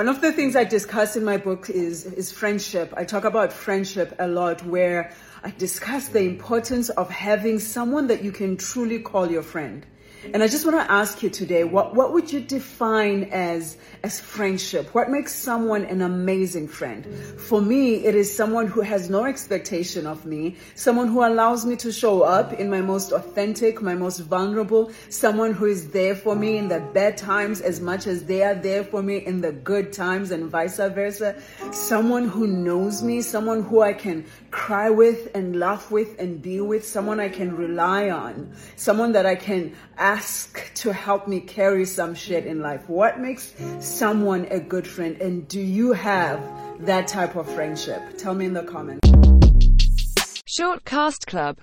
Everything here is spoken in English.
One of the things I discuss in my book is, is friendship. I talk about friendship a lot where I discuss the mm. importance of having someone that you can truly call your friend. And I just want to ask you today, what, what would you define as, as friendship? What makes someone an amazing friend? For me, it is someone who has no expectation of me, someone who allows me to show up in my most authentic, my most vulnerable, someone who is there for me in the bad times as much as they are there for me in the good times and vice versa. Someone who knows me, someone who I can cry with and laugh with and be with, someone I can rely on, someone that I can ask to help me carry some shit in life. What makes someone a good friend? And do you have that type of friendship? Tell me in the comments. Short Cast Club